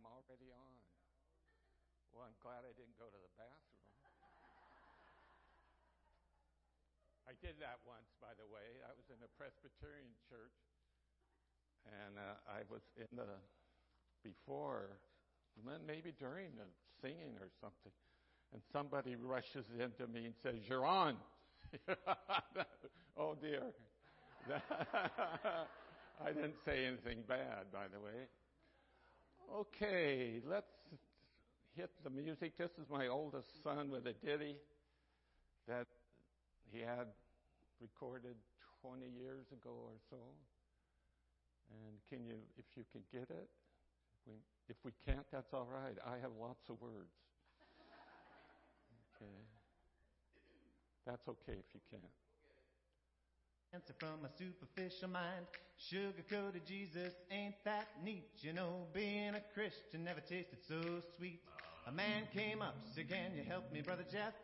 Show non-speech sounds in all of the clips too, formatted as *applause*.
I'm already on. Well, I'm glad I didn't go to the bathroom. *laughs* I did that once, by the way. I was in a Presbyterian church, and uh, I was in the before, maybe during the singing or something, and somebody rushes into me and says, "You're on." *laughs* oh dear. *laughs* I didn't say anything bad, by the way. Okay, let's hit the music. This is my oldest son with a ditty that he had recorded 20 years ago or so. And can you, if you can get it, we, if we can't, that's all right. I have lots of words. *laughs* Okay. That's okay if you can't. Answer from a superficial mind. Sugar coated Jesus ain't that neat. You know, being a Christian never tasted so sweet. A man came up, said, Can you help me, Brother Jeff?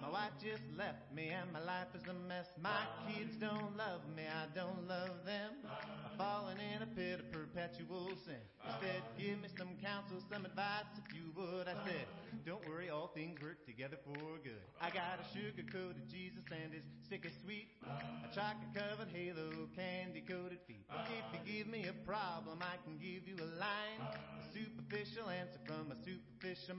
My wife just left me and my life is a mess. My kids don't love me, I don't love them. I'm falling in a pit of perpetual sin. Instead, give me some counsel, some advice if you would. I said, Don't worry, all things work together for good. I got a sugar coated Jesus and his sick and sweet. A chocolate covered halo, candy coated feet. If you give me a problem, I can give you a line. A superficial answer from a superficial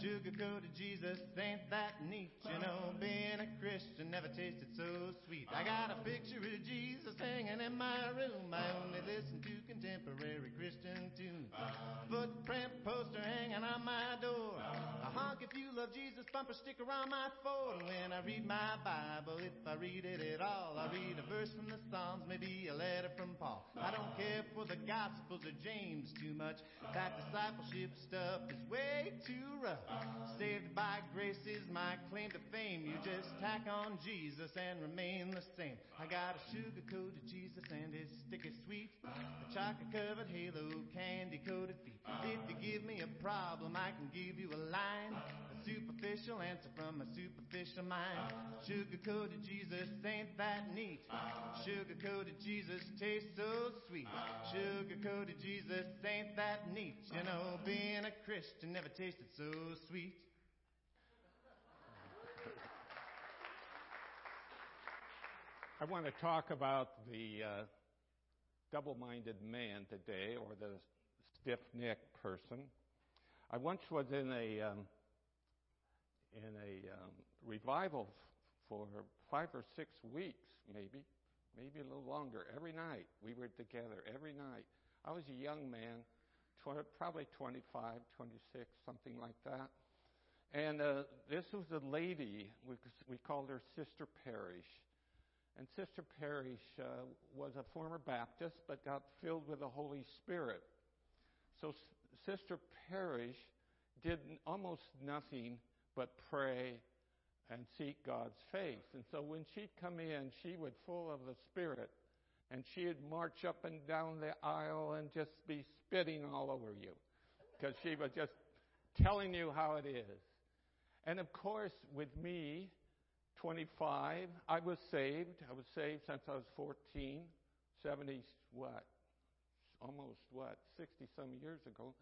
Sugar coated Jesus ain't that neat. You know, being a Christian never tasted so sweet. I got a picture of Jesus hanging in my room. I only listen to contemporary Christian tunes. Footprint poster hanging on my door. A honk if you love Jesus bumper sticker on my phone. When I read my Bible, if I read it at all, I read a verse from the Psalms, maybe a letter from Paul. I don't care for the Gospels or James too much. That discipleship stuff is way rough. Saved by grace is my claim to fame. You just tack on Jesus and remain the same. I got a sugar coated Jesus and his sticky sweet. A chocolate covered halo, candy coated feet. If you give me a problem, I can give you a line. A superficial answer from a superficial mind. Sugar coated Jesus ain't that neat. Sugar coated Jesus tastes so sweet. Sugar coated Jesus ain't that neat. You know, being a Christian never tasted so sweet. I want to talk about the uh, double minded man today, or the stiff necked person. I once was in a, um, in a um, revival for five or six weeks, maybe, maybe a little longer. Every night we were together, every night. I was a young man, tw- probably 25, 26, something like that. And uh, this was a lady, we, we called her Sister Parrish. And Sister Parrish uh, was a former Baptist, but got filled with the Holy Spirit. So S- Sister Parrish did almost nothing but pray and seek God's face. And so when she'd come in, she would full of the Spirit, and she'd march up and down the aisle and just be spitting all over you, because she was just telling you how it is. And of course, with me, 25, I was saved. I was saved since I was 14, 70 what? Almost what? 60 some years ago.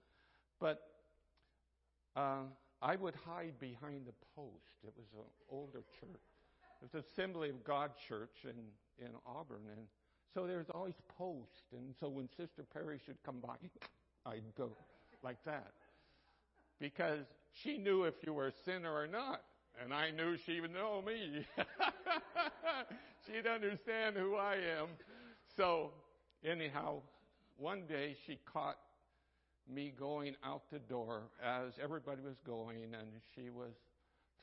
But uh, I would hide behind the post. It was an older church. It was Assembly of God Church in, in Auburn. And so there was always post. And so when Sister Perry should come by, *laughs* I'd go like that. Because she knew if you were a sinner or not. And I knew she would know me. *laughs* She'd understand who I am. So, anyhow, one day she caught me going out the door as everybody was going, and she was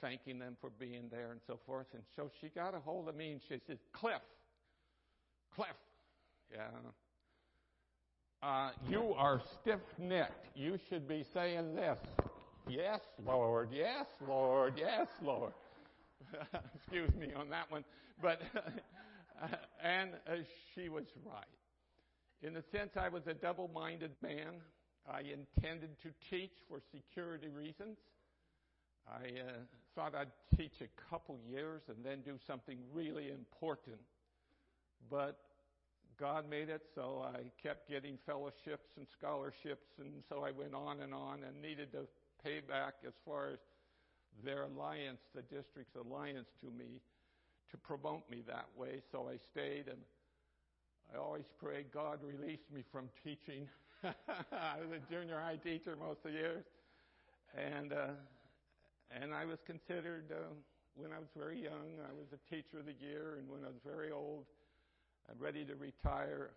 thanking them for being there and so forth. And so she got a hold of me and she said, Cliff, Cliff, yeah. Uh, you are stiff necked. You should be saying this. Yes, Lord. Yes, Lord. Yes, Lord. *laughs* Excuse me on that one. But, *laughs* and uh, she was right. In the sense I was a double minded man, I intended to teach for security reasons. I uh, thought I'd teach a couple years and then do something really important. But God made it so I kept getting fellowships and scholarships, and so I went on and on and needed to pay back as far as their alliance, the district's alliance to me, to promote me that way. So I stayed, and I always prayed, God release me from teaching. *laughs* I was a junior high teacher most of the years, and uh, and I was considered uh, when I was very young. I was a teacher of the year, and when I was very old I'm ready to retire.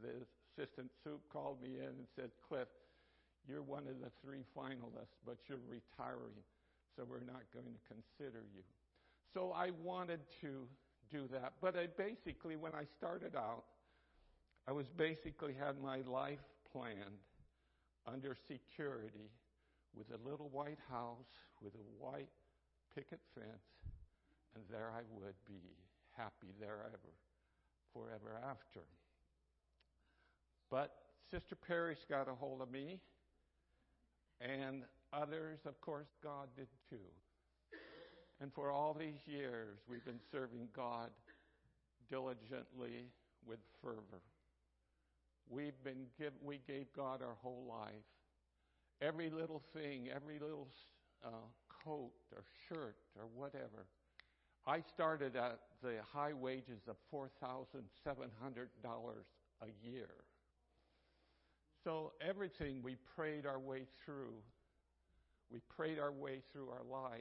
The assistant soup called me in and said, Cliff, you're one of the three finalists, but you're retiring, so we're not going to consider you. So I wanted to do that. But I basically, when I started out, I was basically had my life planned under security with a little white house with a white picket fence, and there I would be, happy there ever forever after. But Sister Parrish got a hold of me, and others, of course, God did too. And for all these years, we've been serving God diligently with fervor. We've been give, we gave God our whole life. Every little thing, every little uh, coat or shirt or whatever I started at the high wages of $4,700 a year. So everything we prayed our way through. We prayed our way through our life.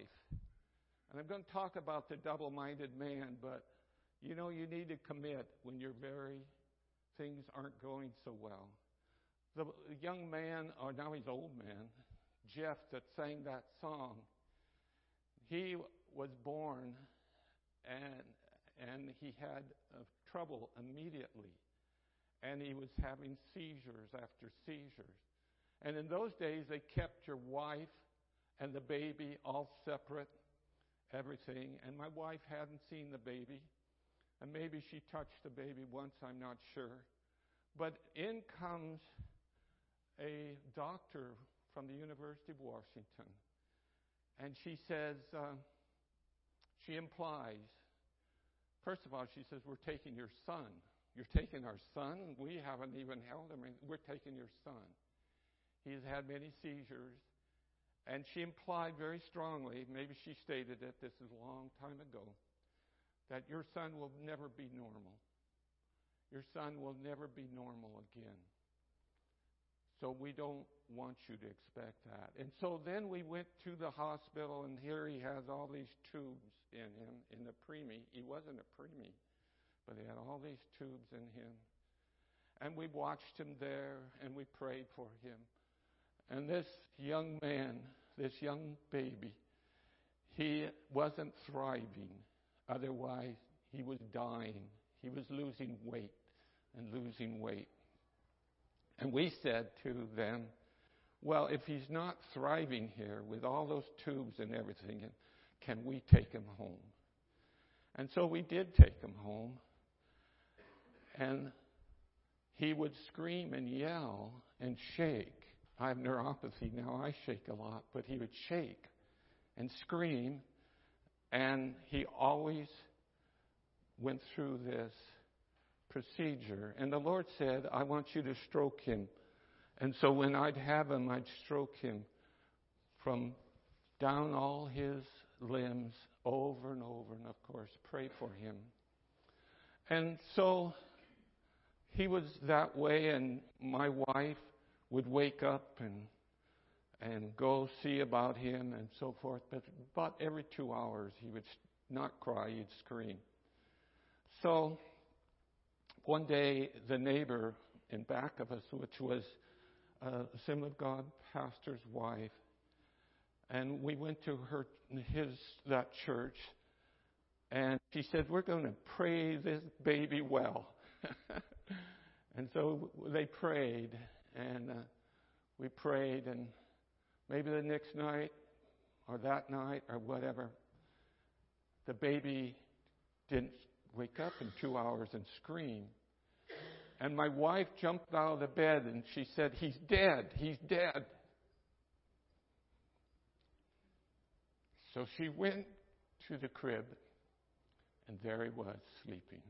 And I'm going to talk about the double minded man, but you know, you need to commit when you're very things aren't going so well. The young man, or now he's old man, Jeff, that sang that song, he was born and and he had uh, trouble immediately, and he was having seizures after seizures. And in those days, they kept your wife and the baby all separate, everything. And my wife hadn't seen the baby, and maybe she touched the baby once, I'm not sure. But in comes a doctor from the University of Washington, and she says, uh, she implies First of all, she says, We're taking your son. You're taking our son? We haven't even held him. We're taking your son. He's had many seizures. And she implied very strongly, maybe she stated it, this is a long time ago, that your son will never be normal. Your son will never be normal again. So we don't want you to expect that. And so then we went to the hospital, and here he has all these tubes in him in the preemie. He wasn't a preemie, but he had all these tubes in him. And we watched him there, and we prayed for him. And this young man, this young baby, he wasn't thriving. Otherwise, he was dying. He was losing weight and losing weight. And we said to them, well, if he's not thriving here with all those tubes and everything, can we take him home? And so we did take him home. And he would scream and yell and shake. I have neuropathy now, I shake a lot, but he would shake and scream. And he always went through this procedure. And the Lord said, I want you to stroke him. And so when I'd have him, I'd stroke him from down all his limbs over and over, and of course, pray for him. And so he was that way, and my wife would wake up and and go see about him and so forth. But about every two hours, he would not cry; he'd scream. So one day, the neighbor in back of us, which was a Assembly of God pastor's wife, and we went to her his that church, and she said, "We're going to pray this baby well." *laughs* and so they prayed, and uh, we prayed, and maybe the next night, or that night, or whatever, the baby didn't wake up in two hours and scream. And my wife jumped out of the bed and she said, He's dead. He's dead. So she went to the crib, and there he was, sleeping.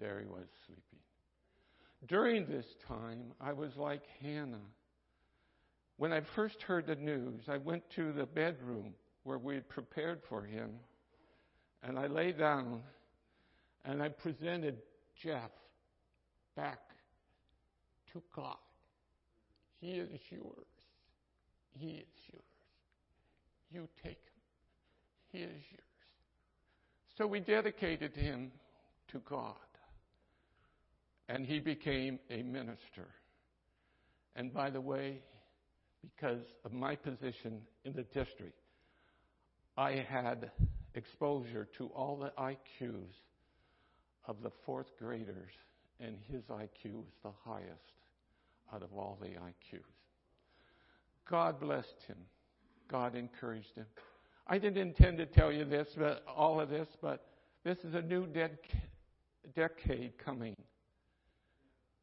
There he was sleeping. During this time, I was like Hannah. When I first heard the news, I went to the bedroom where we had prepared for him, and I lay down and I presented Jeff back to God. He is yours. He is yours. You take him. He is yours. So we dedicated him to God. And he became a minister. And by the way, because of my position in the district, I had exposure to all the IQs of the fourth graders, and his IQ was the highest out of all the IQs. God blessed him. God encouraged him. I didn't intend to tell you this, but all of this, but this is a new dec- decade coming.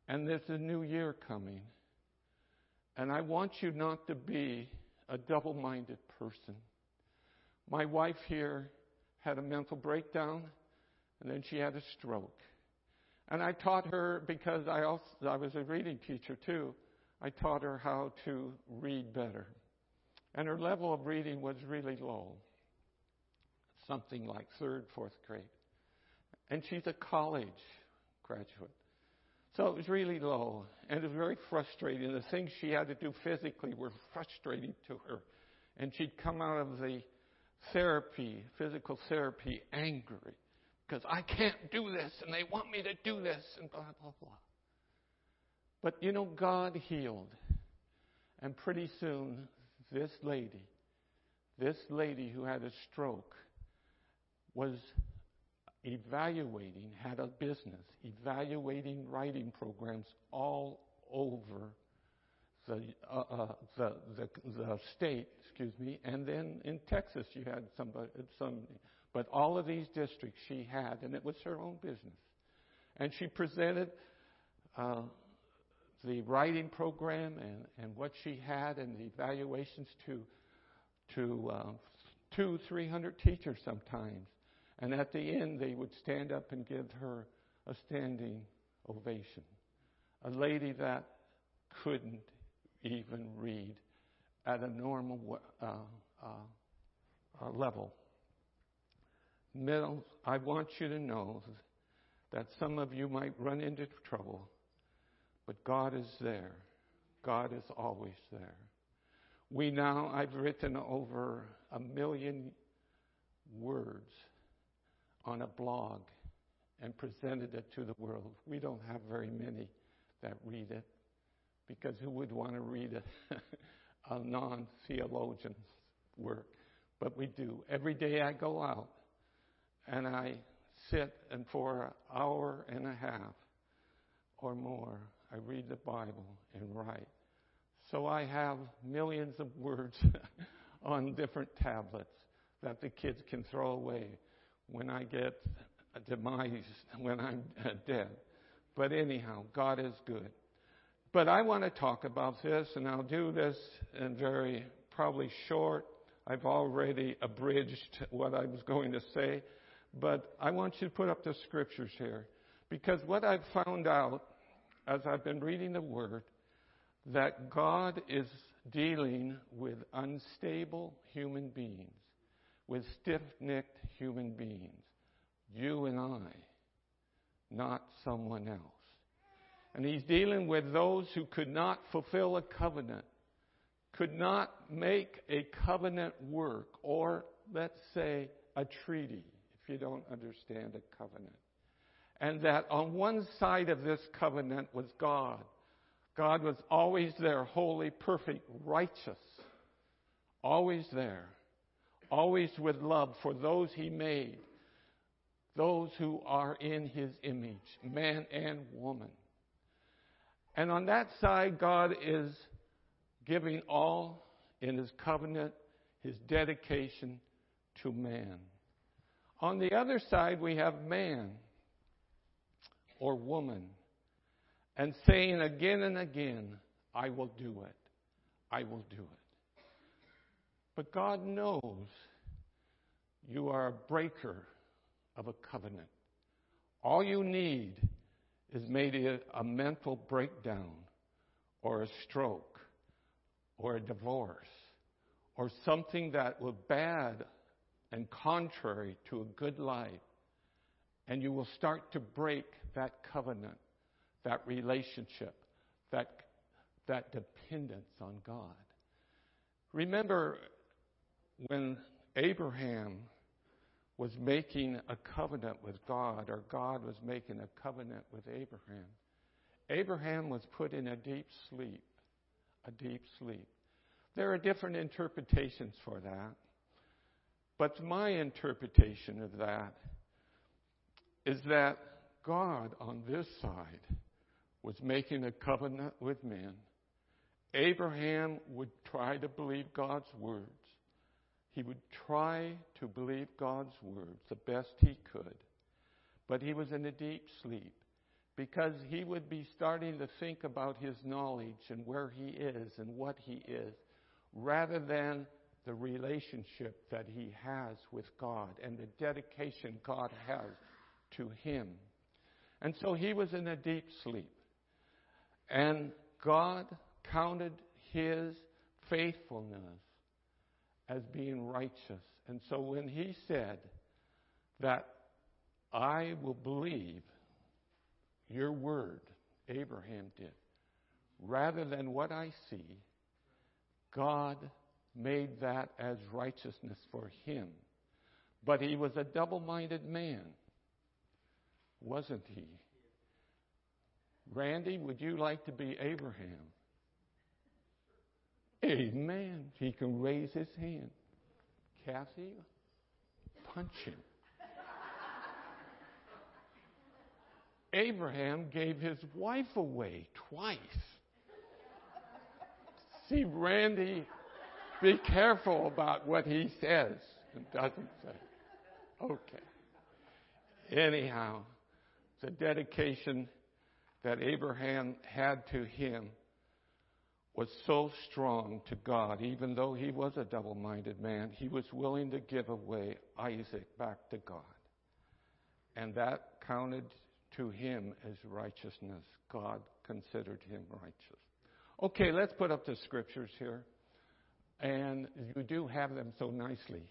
And there's a new year coming. And I want you not to be a double minded person. My wife here had a mental breakdown, and then she had a stroke. And I taught her, because I, also, I was a reading teacher too, I taught her how to read better. And her level of reading was really low, something like third, fourth grade. And she's a college graduate. So it was really low, and it was very frustrating. The things she had to do physically were frustrating to her. And she'd come out of the therapy, physical therapy, angry because I can't do this, and they want me to do this, and blah, blah, blah. But you know, God healed. And pretty soon, this lady, this lady who had a stroke, was evaluating, had a business, evaluating writing programs all over the, uh, uh, the, the, the state, excuse me, and then in Texas you had somebody, some, but all of these districts she had, and it was her own business. And she presented uh, the writing program and, and what she had and the evaluations to, to uh, two, three hundred teachers sometimes. And at the end, they would stand up and give her a standing ovation. A lady that couldn't even read at a normal uh, uh, uh, level. Middle, I want you to know that some of you might run into trouble, but God is there. God is always there. We now, I've written over a million words on a blog and presented it to the world. We don't have very many that read it because who would want to read a, *laughs* a non theologian's work? But we do. Every day I go out and I sit and for an hour and a half or more, I read the Bible and write. So I have millions of words *laughs* on different tablets that the kids can throw away when I get demised, *laughs* when I'm uh, dead. But anyhow, God is good. But I want to talk about this, and I'll do this in very probably short. I've already abridged what I was going to say, but I want you to put up the scriptures here. Because what I've found out as I've been reading the Word, that God is dealing with unstable human beings, with stiff necked human beings. You and I, not someone else. And he's dealing with those who could not fulfill a covenant, could not make a covenant work, or let's say a treaty, if you don't understand a covenant. And that on one side of this covenant was God. God was always there, holy, perfect, righteous, always there, always with love for those he made, those who are in his image, man and woman. And on that side, God is giving all in his covenant, his dedication to man. On the other side, we have man or woman and saying again and again, I will do it. I will do it. But God knows you are a breaker of a covenant. All you need is maybe a, a mental breakdown or a stroke or a divorce or something that was bad and contrary to a good life. And you will start to break that covenant, that relationship, that, that dependence on God. Remember when Abraham was making a covenant with God, or God was making a covenant with Abraham, Abraham was put in a deep sleep. A deep sleep. There are different interpretations for that. But my interpretation of that is that God on this side was making a covenant with men. Abraham would try to believe God's words. He would try to believe God's words the best he could. But he was in a deep sleep because he would be starting to think about his knowledge and where he is and what he is rather than the relationship that he has with God and the dedication God has to him. And so he was in a deep sleep. And God counted his faithfulness as being righteous. And so when he said that I will believe your word, Abraham did, rather than what I see, God made that as righteousness for him. But he was a double minded man, wasn't he? Randy, would you like to be Abraham? Amen. He can raise his hand. Kathy, punch him. Abraham gave his wife away twice. See, Randy, be careful about what he says and doesn't say. Okay. Anyhow, the dedication that Abraham had to him was so strong to God, even though he was a double minded man, he was willing to give away Isaac back to God. And that counted to him as righteousness. God considered him righteous. Okay, let's put up the scriptures here. And you do have them so nicely.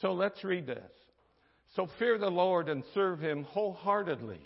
So let's read this. So fear the Lord and serve him wholeheartedly.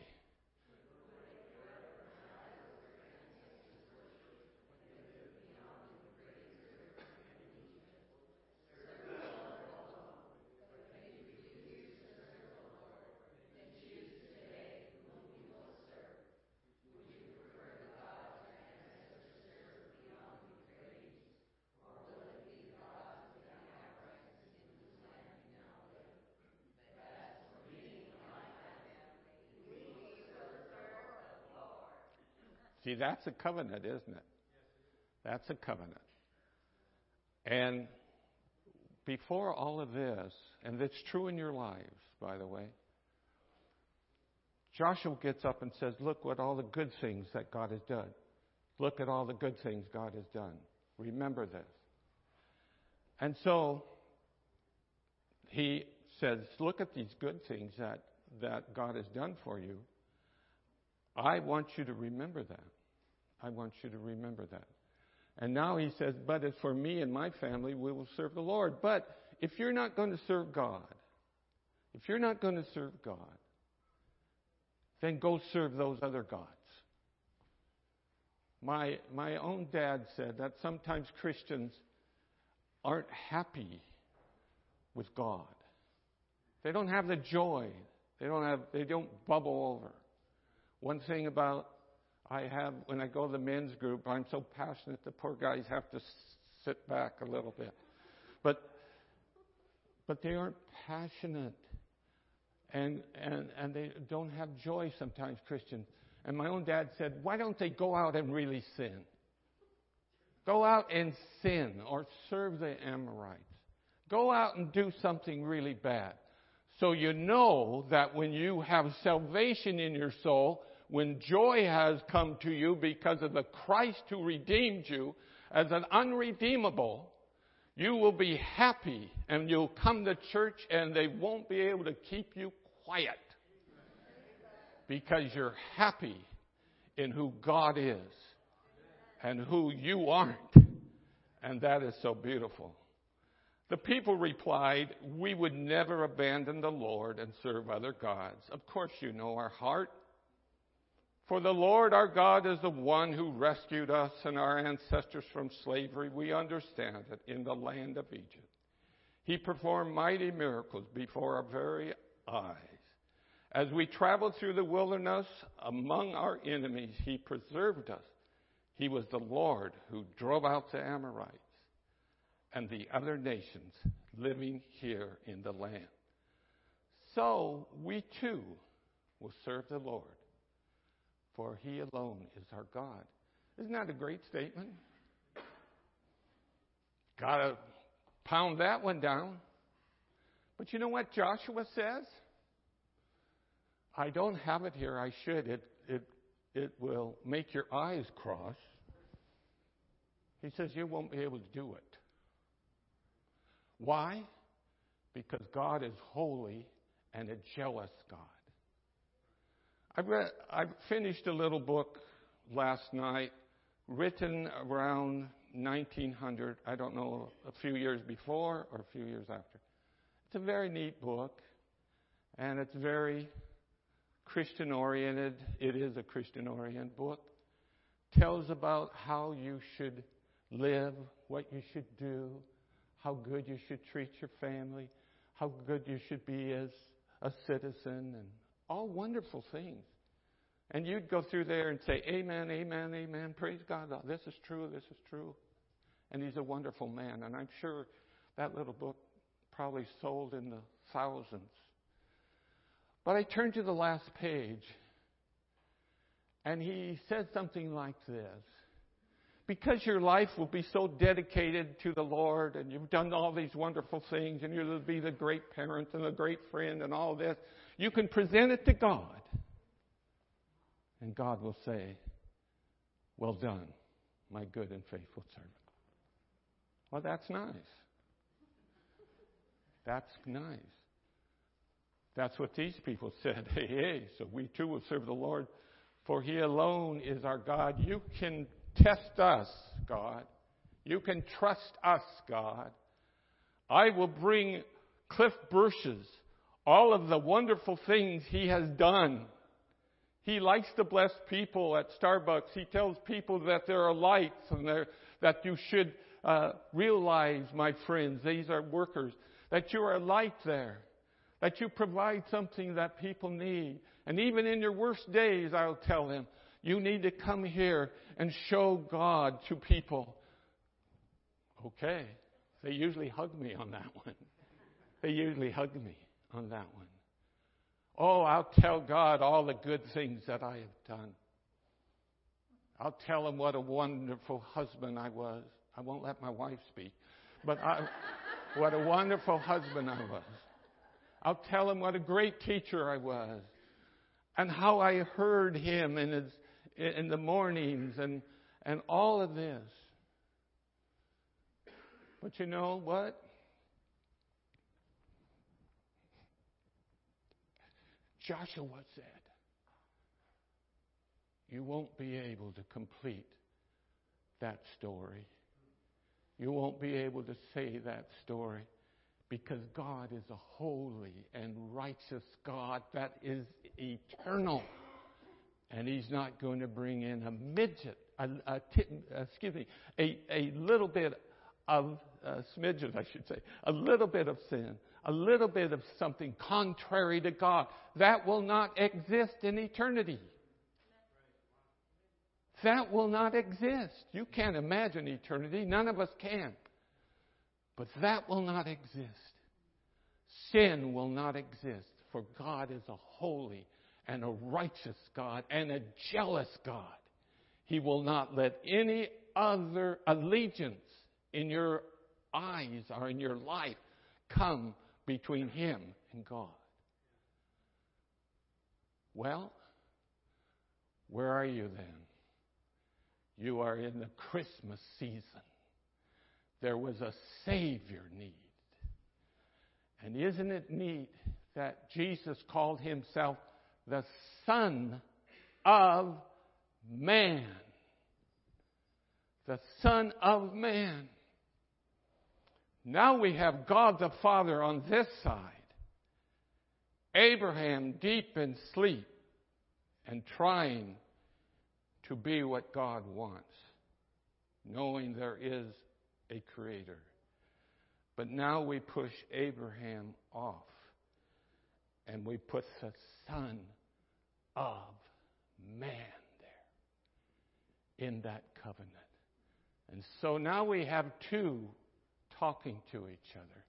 See, that's a covenant, isn't it? That's a covenant. And before all of this, and it's true in your lives, by the way, Joshua gets up and says, Look what all the good things that God has done. Look at all the good things God has done. Remember this. And so he says, Look at these good things that, that God has done for you. I want you to remember that. I want you to remember that. And now he says, But as for me and my family, we will serve the Lord. But if you're not going to serve God, if you're not going to serve God, then go serve those other gods. My, my own dad said that sometimes Christians aren't happy with God. They don't have the joy. They don't have, they don't bubble over. One thing about I have, when I go to the men's group, I'm so passionate, the poor guys have to sit back a little bit. But, but they aren't passionate. And, and, and they don't have joy sometimes, Christians. And my own dad said, why don't they go out and really sin? Go out and sin or serve the Amorites. Go out and do something really bad. So you know that when you have salvation in your soul, when joy has come to you because of the Christ who redeemed you as an unredeemable, you will be happy and you'll come to church and they won't be able to keep you quiet. because you're happy in who God is and who you aren't. And that is so beautiful. The people replied, We would never abandon the Lord and serve other gods. Of course, you know our heart. For the Lord our God is the one who rescued us and our ancestors from slavery. We understand it in the land of Egypt. He performed mighty miracles before our very eyes. As we traveled through the wilderness among our enemies, He preserved us. He was the Lord who drove out the Amorites and the other nations living here in the land. So we too will serve the Lord, for He alone is our God. Isn't that a great statement? Gotta pound that one down. But you know what Joshua says? I don't have it here. I should. It, it, it will make your eyes cross. He says you won't be able to do it. Why? Because God is holy and a jealous God. I read, I finished a little book last night, written around 1900. I don't know, a few years before or a few years after. It's a very neat book, and it's very Christian oriented. It is a Christian oriented book. Tells about how you should live, what you should do, how good you should treat your family, how good you should be as a citizen, and all wonderful things. And you'd go through there and say, Amen, Amen, Amen. Praise God. Oh, this is true. This is true. And he's a wonderful man. And I'm sure that little book probably sold in the thousands. But I turned to the last page, and he said something like this because your life will be so dedicated to the Lord and you've done all these wonderful things and you'll be the great parent and the great friend and all this, you can present it to God. And God will say, Well done, my good and faithful servant. Well, that's nice. That's nice. That's what these people said. *laughs* Hey, hey, so we too will serve the Lord, for He alone is our God. You can test us, God. You can trust us, God. I will bring Cliff Bursch's all of the wonderful things he has done. He likes to bless people at Starbucks. He tells people that there are lights and that you should uh, realize, my friends, these are workers, that you are a light there, that you provide something that people need. And even in your worst days, I'll tell them, you need to come here and show God to people. Okay. They usually hug me on that *laughs* one. They usually hug me on that one. Oh, I'll tell God all the good things that I have done. I'll tell him what a wonderful husband I was. I won't let my wife speak, but I, *laughs* what a wonderful husband I was. I'll tell him what a great teacher I was and how I heard him in his in the mornings and, and all of this. But you know what? Joshua said, You won't be able to complete that story. You won't be able to say that story because God is a holy and righteous God that is eternal. And he's not going to bring in a midget, a, a t- excuse me, a, a little bit of uh, smidgen, I should say, a little bit of sin, a little bit of something contrary to God. That will not exist in eternity. That will not exist. You can't imagine eternity. None of us can. But that will not exist. Sin will not exist, for God is a holy and a righteous God and a jealous God. He will not let any other allegiance in your eyes or in your life come between Him and God. Well, where are you then? You are in the Christmas season. There was a Savior need. And isn't it neat that Jesus called Himself the Son of Man. The Son of Man. Now we have God the Father on this side. Abraham deep in sleep and trying to be what God wants, knowing there is a Creator. But now we push Abraham off and we put the Son of Man there in that covenant. And so now we have two talking to each other.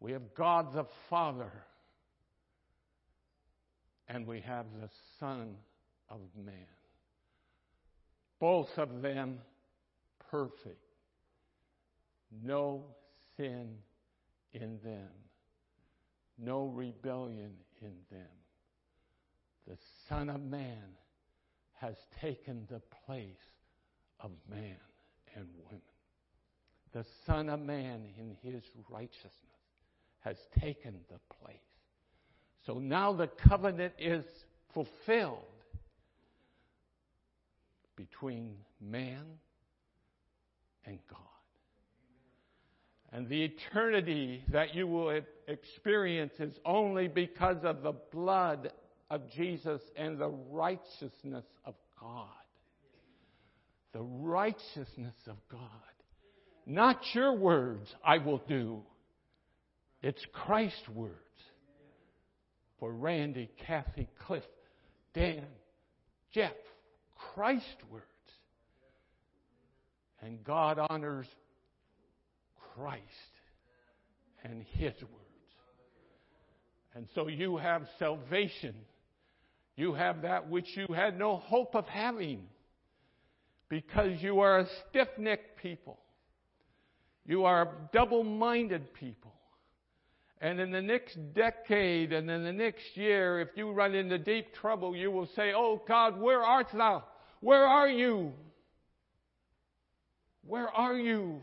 We have God the Father, and we have the Son of Man. Both of them perfect. No sin in them. No rebellion in them. The Son of Man has taken the place of man and women. The Son of Man in his righteousness has taken the place. So now the covenant is fulfilled between man and God. And the eternity that you will experience is only because of the blood of Jesus and the righteousness of God. The righteousness of God. Not your words I will do. It's Christ's words. For Randy, Kathy, Cliff, Dan, Jeff, Christ's words. And God honors Christ and His words. And so you have salvation. You have that which you had no hope of having because you are a stiff necked people. You are double minded people. And in the next decade and in the next year, if you run into deep trouble, you will say, Oh God, where art thou? Where are you? Where are you?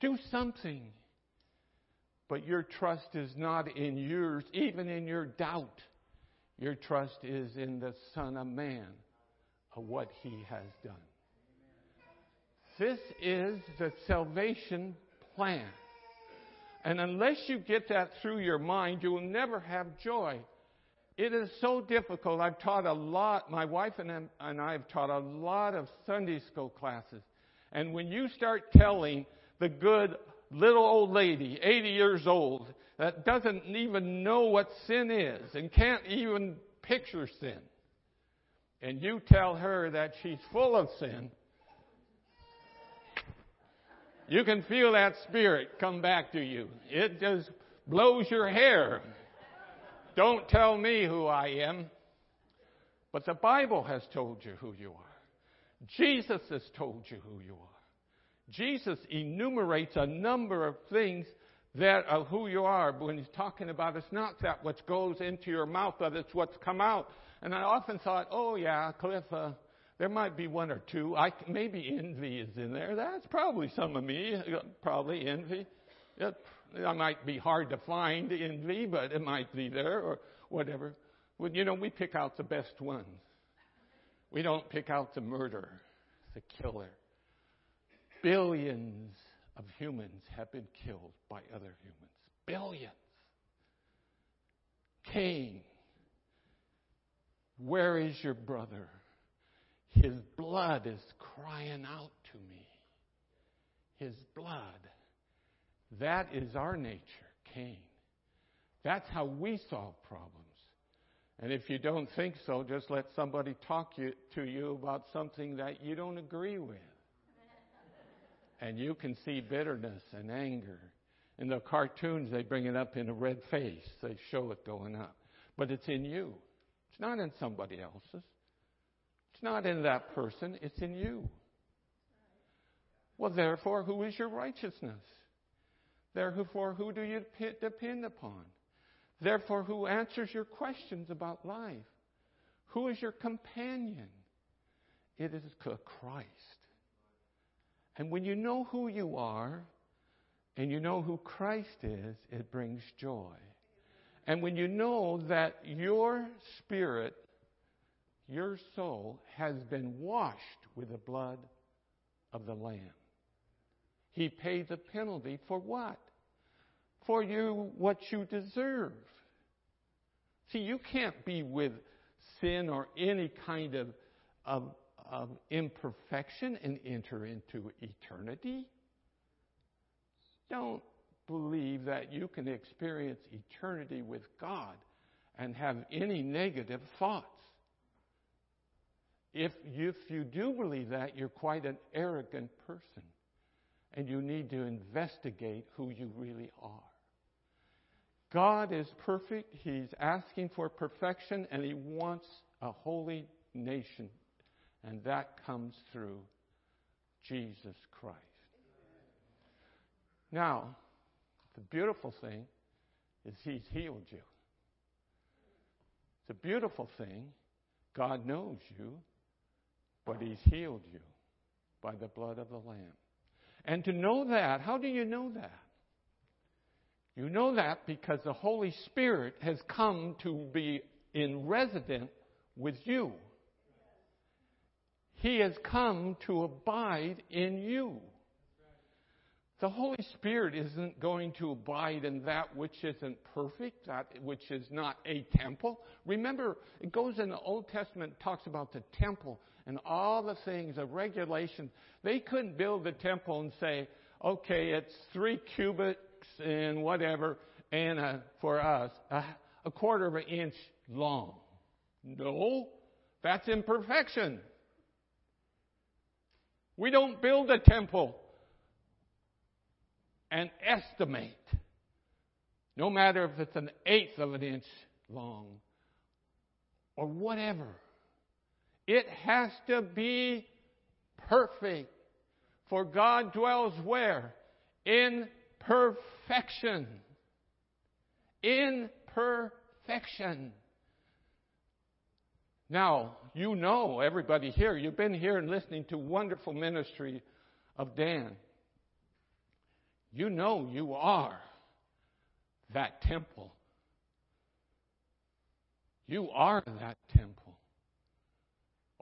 Do something. But your trust is not in yours, even in your doubt. Your trust is in the Son of Man, of what He has done. This is the salvation plan. And unless you get that through your mind, you will never have joy. It is so difficult. I've taught a lot, my wife and I have taught a lot of Sunday school classes. And when you start telling the good little old lady, 80 years old, that doesn't even know what sin is and can't even picture sin, and you tell her that she's full of sin, you can feel that spirit come back to you. It just blows your hair. Don't tell me who I am. But the Bible has told you who you are. Jesus has told you who you are. Jesus enumerates a number of things that of who you are. When he's talking about it's not that what goes into your mouth, but it's what's come out. And I often thought, oh yeah, Cliff, uh, there might be one or two. I, maybe envy is in there. That's probably some of me. Probably envy. It, it might be hard to find envy, but it might be there or whatever. Well, you know, we pick out the best ones. We don't pick out the murderer, the killer. Billions of humans have been killed by other humans. Billions. Cain, where is your brother? His blood is crying out to me. His blood. That is our nature, Cain. That's how we solve problems. And if you don't think so, just let somebody talk you, to you about something that you don't agree with. And you can see bitterness and anger. In the cartoons, they bring it up in a red face. They show it going up. But it's in you. It's not in somebody else's. It's not in that person, it's in you. Well, therefore, who is your righteousness? Therefore, who do you depend upon? Therefore, who answers your questions about life? Who is your companion? It is Christ. And when you know who you are and you know who Christ is, it brings joy. And when you know that your spirit, your soul, has been washed with the blood of the Lamb, He paid the penalty for what? For you, what you deserve. See, you can't be with sin or any kind of, of, of imperfection and enter into eternity. Don't believe that you can experience eternity with God and have any negative thoughts. If, if you do believe that, you're quite an arrogant person. And you need to investigate who you really are. God is perfect. He's asking for perfection, and He wants a holy nation. And that comes through Jesus Christ. Now, the beautiful thing is He's healed you. A beautiful thing. God knows you, but He's healed you by the blood of the Lamb. And to know that, how do you know that? You know that because the Holy Spirit has come to be in resident with you. He has come to abide in you. The Holy Spirit isn't going to abide in that which isn't perfect, that which is not a temple. Remember, it goes in the Old Testament, talks about the temple and all the things, the regulations. They couldn't build the temple and say, okay, it's three cubits and whatever, and uh, for us, uh, a quarter of an inch long. No, that's imperfection. We don't build a temple and estimate, no matter if it's an eighth of an inch long or whatever. It has to be perfect. For God dwells where? In perfection. In perfection. Now, you know, everybody here, you've been here and listening to wonderful ministry of Dan. You know you are that temple. You are that temple.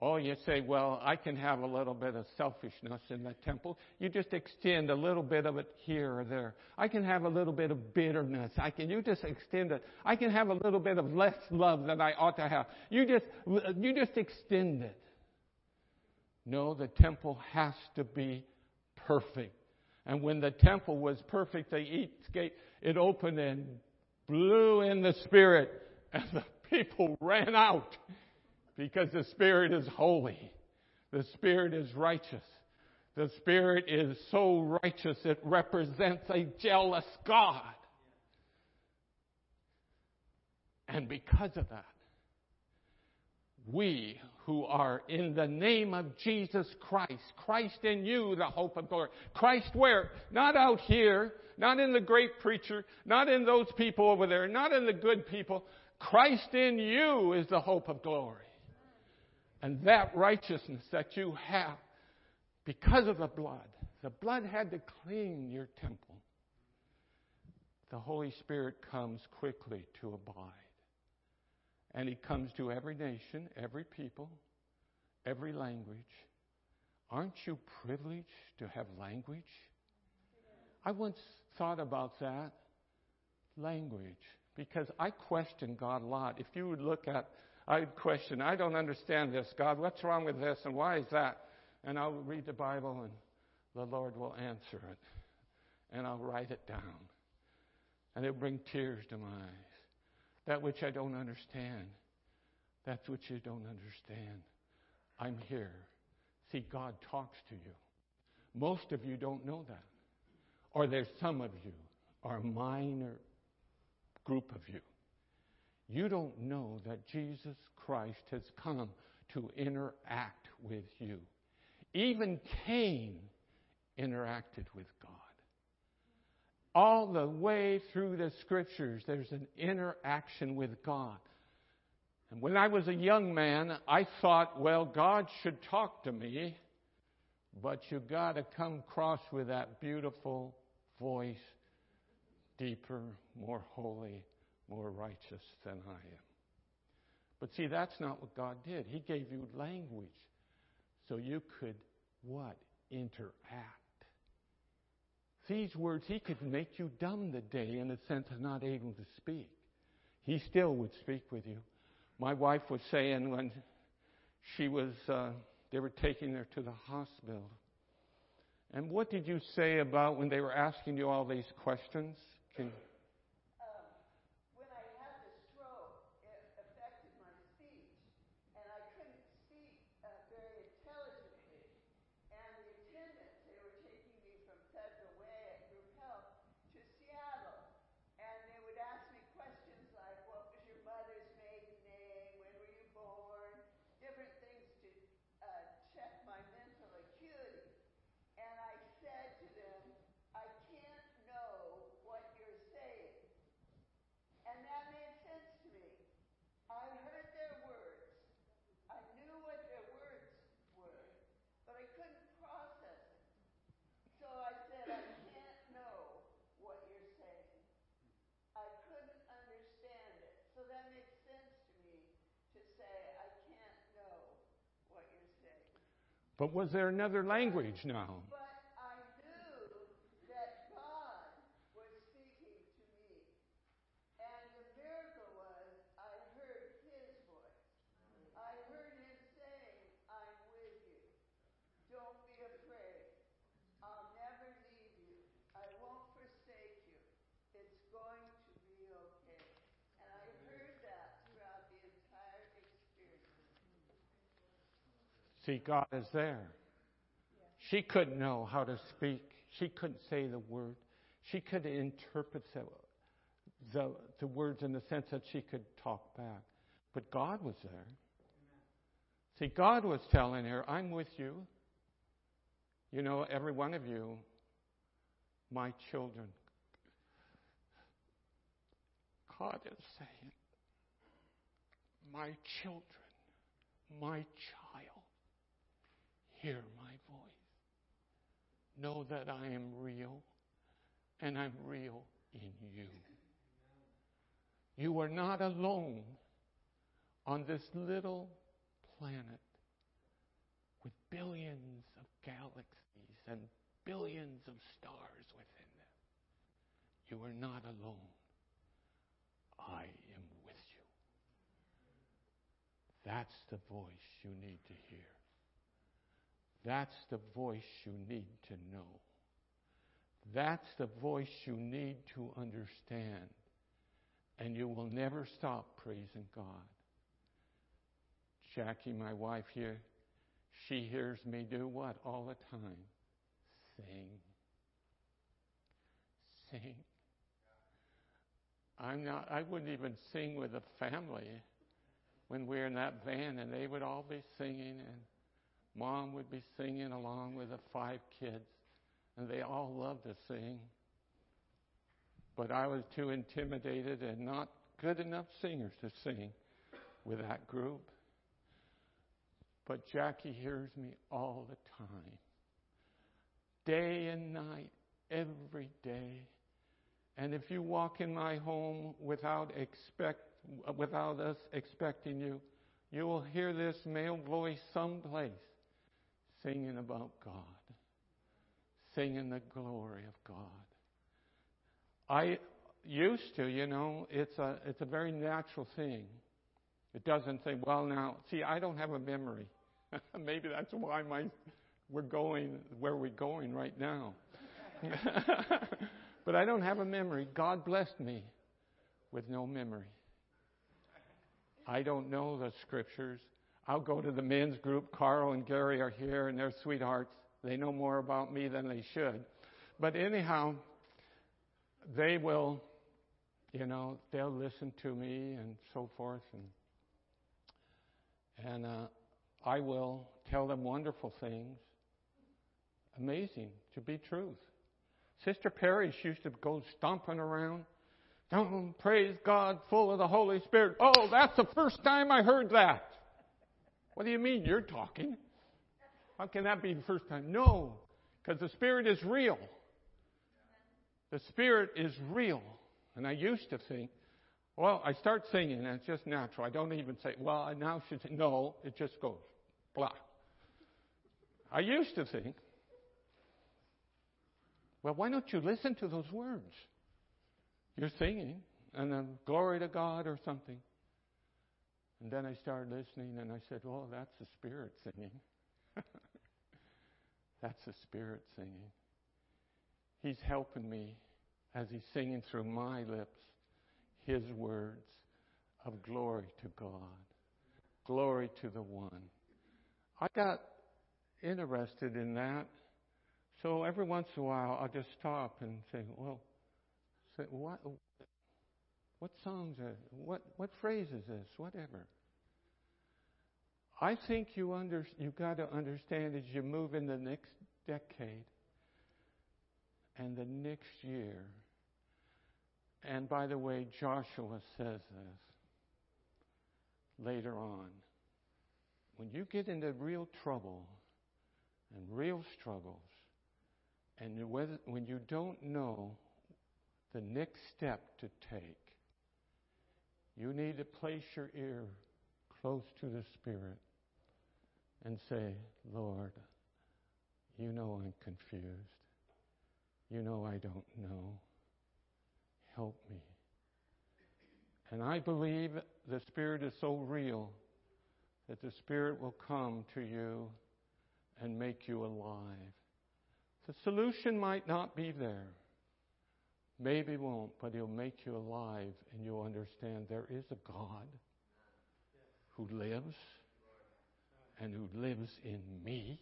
Oh, you say, well, I can have a little bit of selfishness in the temple. You just extend a little bit of it here or there. I can have a little bit of bitterness. I can, you just extend it. I can have a little bit of less love than I ought to have. You just, you just extend it. No, the temple has to be perfect. And when the temple was perfect, the gate, it opened and blew in the Spirit, and the people ran out because the Spirit is holy. The Spirit is righteous. The Spirit is so righteous it represents a jealous God. And because of that, we who are in the name of Jesus Christ, Christ in you, the hope of glory. Christ where? Not out here, not in the great preacher, not in those people over there, not in the good people. Christ in you is the hope of glory. And that righteousness that you have because of the blood, the blood had to clean your temple. The Holy Spirit comes quickly to abide. And He comes to every nation, every people, every language. Aren't you privileged to have language? I once thought about that language because I question God a lot. If you would look at I'd question, I don't understand this. God, what's wrong with this and why is that? And I'll read the Bible and the Lord will answer it. And I'll write it down. And it'll bring tears to my eyes. That which I don't understand, that's which you don't understand. I'm here. See, God talks to you. Most of you don't know that. Or there's some of you, or a minor group of you you don't know that Jesus Christ has come to interact with you. Even Cain interacted with God. All the way through the scriptures, there's an interaction with God. And when I was a young man, I thought, well, God should talk to me, but you got to come across with that beautiful voice, deeper, more holy, more righteous than I am. But see, that's not what God did. He gave you language so you could what? Interact. These words, He could make you dumb the day in the sense of not able to speak. He still would speak with you. My wife was saying when she was, uh, they were taking her to the hospital. And what did you say about when they were asking you all these questions? Can, But was there another language now? God is there. She couldn't know how to speak. She couldn't say the word. She could interpret the, the, the words in the sense that she could talk back. But God was there. See, God was telling her, I'm with you. You know, every one of you, my children. God is saying, my children, my child hear my voice. Know that I am real and I'm real in you. You are not alone on this little planet with billions of galaxies and billions of stars within them. You are not alone. I am with you. That's the voice you need to hear. That's the voice you need to know. That's the voice you need to understand. And you will never stop praising God. Jackie, my wife here, she hears me do what all the time? Sing. Sing. I'm not, I wouldn't even sing with the family when we we're in that van and they would all be singing and Mom would be singing along with the five kids, and they all loved to sing. But I was too intimidated and not good enough singers to sing with that group. But Jackie hears me all the time, day and night, every day. And if you walk in my home without expect, without us expecting you, you will hear this male voice someplace singing about God, singing the glory of God. I used to, you know, it's a, it's a very natural thing. It doesn't say, well, now, see, I don't have a memory. *laughs* Maybe that's why my, we're going where we're going right now. *laughs* but I don't have a memory. God blessed me with no memory. I don't know the scriptures. I'll go to the men's group. Carl and Gary are here, and they're sweethearts. They know more about me than they should. But anyhow, they will, you know, they'll listen to me and so forth, and and uh, I will tell them wonderful things. Amazing to be truth. Sister Parrish used to go stomping around. Don't praise God, full of the Holy Spirit. Oh, that's the first time I heard that. What do you mean you're talking? How can that be the first time? No, because the Spirit is real. The Spirit is real. And I used to think, Well, I start singing, and it's just natural. I don't even say, well, I now should say, no, it just goes, blah. I used to think, well, why don't you listen to those words? You're singing, and then glory to God or something. And then I started listening, and I said, well, that's the Spirit singing. *laughs* that's the Spirit singing. He's helping me as He's singing through my lips His words of glory to God, glory to the One. I got interested in that. So every once in a while, I'll just stop and say, well, say, what, what songs are, what, what phrase is this? Whatever. I think you under, you got to understand as you move in the next decade and the next year. And by the way, Joshua says this later on. When you get into real trouble, and real struggles, and when you don't know the next step to take, you need to place your ear close to the Spirit and say, Lord, you know I'm confused. You know I don't know. Help me. And I believe the Spirit is so real that the Spirit will come to you and make you alive. The solution might not be there. Maybe won't, but He'll make you alive and you'll understand there is a God who lives and who lives in me.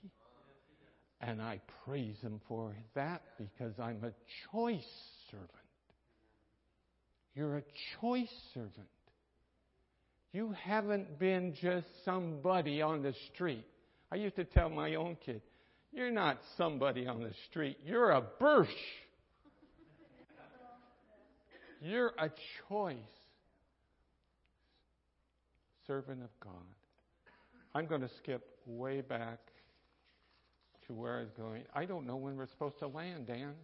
And I praise Him for that because I'm a choice servant. You're a choice servant. You haven't been just somebody on the street. I used to tell my own kid, you're not somebody on the street. You're a Bursch. You're a choice. Servant of God. I'm going to skip way back to where I was going. I don't know when we're supposed to land, Dan.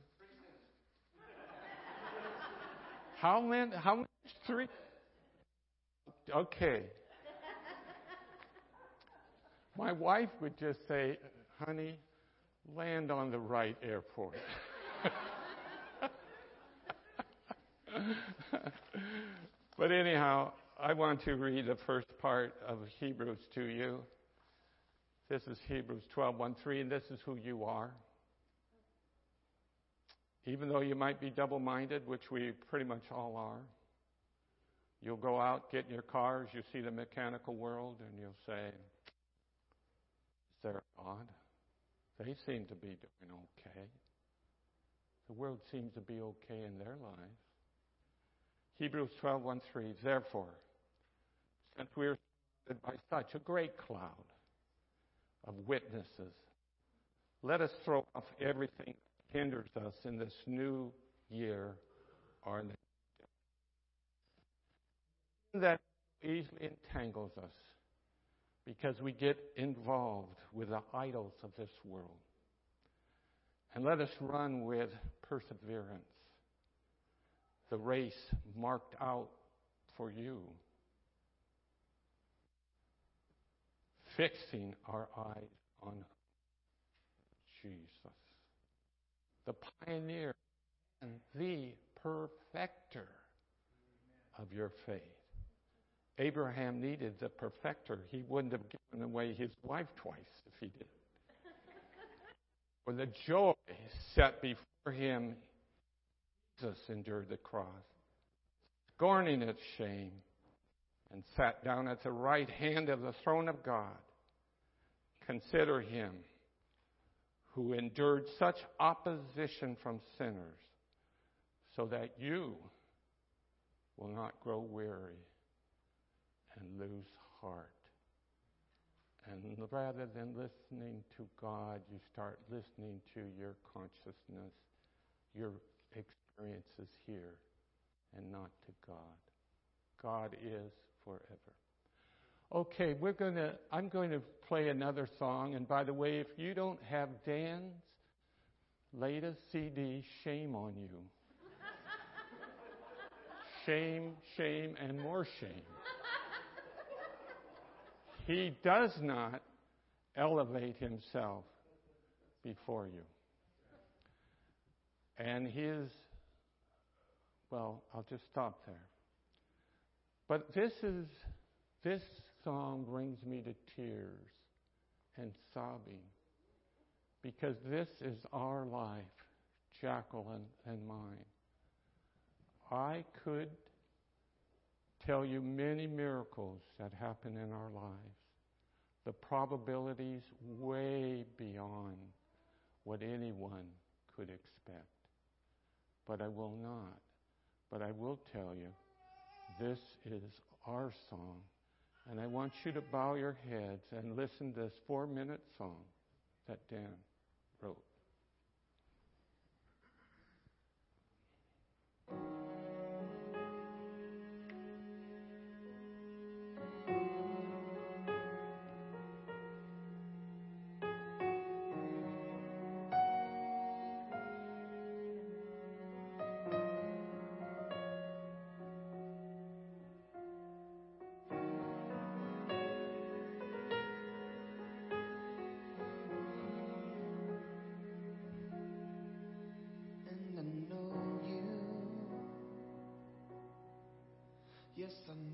How many? How? Three? Okay. My wife would just say, honey, land on the right airport. *laughs* but anyhow, I want to read the first part of Hebrews to you. This is Hebrews 12:1-3, and this is who you are. Even though you might be double-minded, which we pretty much all are, you'll go out, get in your cars, you see the mechanical world, and you'll say, their God. They seem to be doing okay. The world seems to be okay in their lives. Hebrews 12, 1, 3. Therefore, since we are surrounded by such a great cloud of witnesses, let us throw off everything that hinders us in this new year or in the that easily entangles us because we get involved with the idols of this world. And let us run with perseverance the race marked out for you, fixing our eyes on Jesus, the pioneer and the perfecter of your faith. Abraham needed the perfecter. He wouldn't have given away his wife twice if he did. *laughs* For the joy set before him, Jesus endured the cross, scorning its shame, and sat down at the right hand of the throne of God. Consider him who endured such opposition from sinners, so that you will not grow weary and lose heart. And rather than listening to God, you start listening to your consciousness, your experiences here, and not to God. God is forever. Okay, we're going to I'm going to play another song and by the way, if you don't have Dan's latest CD, shame on you. *laughs* shame, shame, and more shame. He does not elevate himself before you. And his, well, I'll just stop there. But this is, this song brings me to tears and sobbing because this is our life, Jacqueline and mine. I could tell you many miracles that happen in our lives, the probabilities way beyond what anyone could expect. But I will not. But I will tell you, this is our song. And I want you to bow your heads and listen to this four minute song that Dan wrote.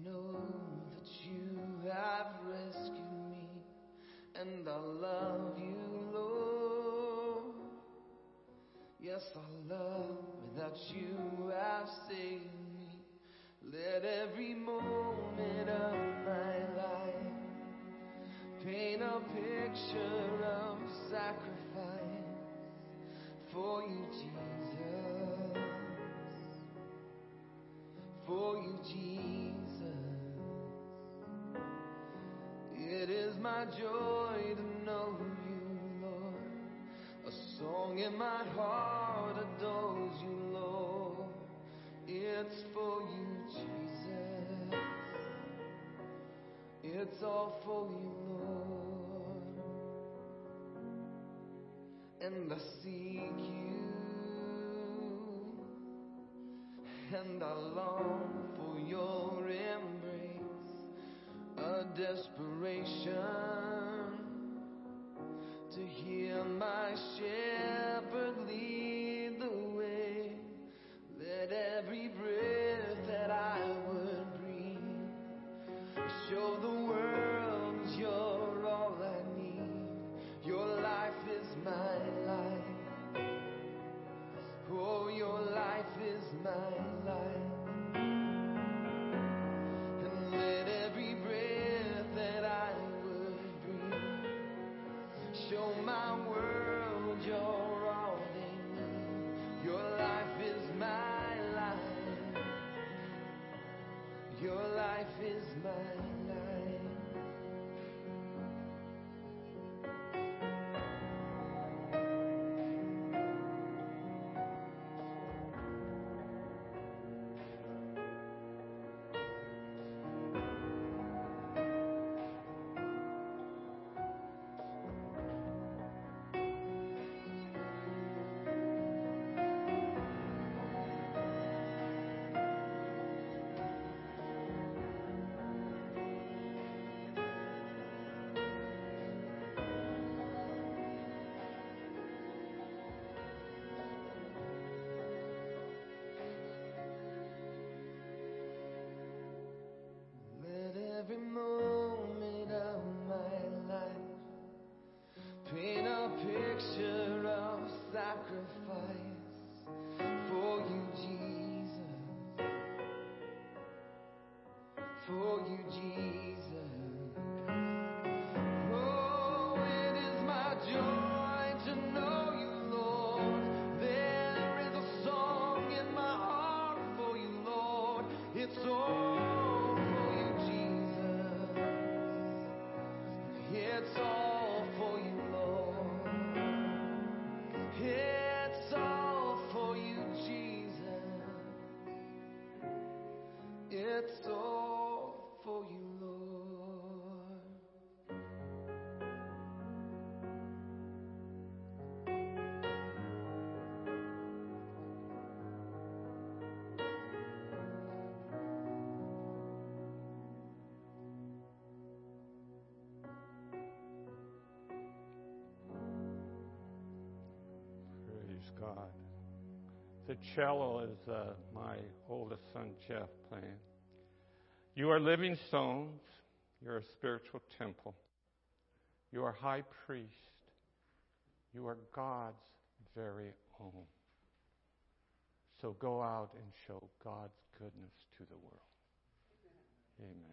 Know joy to know you, Lord. A song in my heart adores you, Lord. It's for you, Jesus. It's all for you, Lord and I seek you, and I long for your embrace, a desperation to hear my shepherd God. The cello is uh, my oldest son, Jeff, playing. You are living stones. You're a spiritual temple. You are high priest. You are God's very own. So go out and show God's goodness to the world. Amen.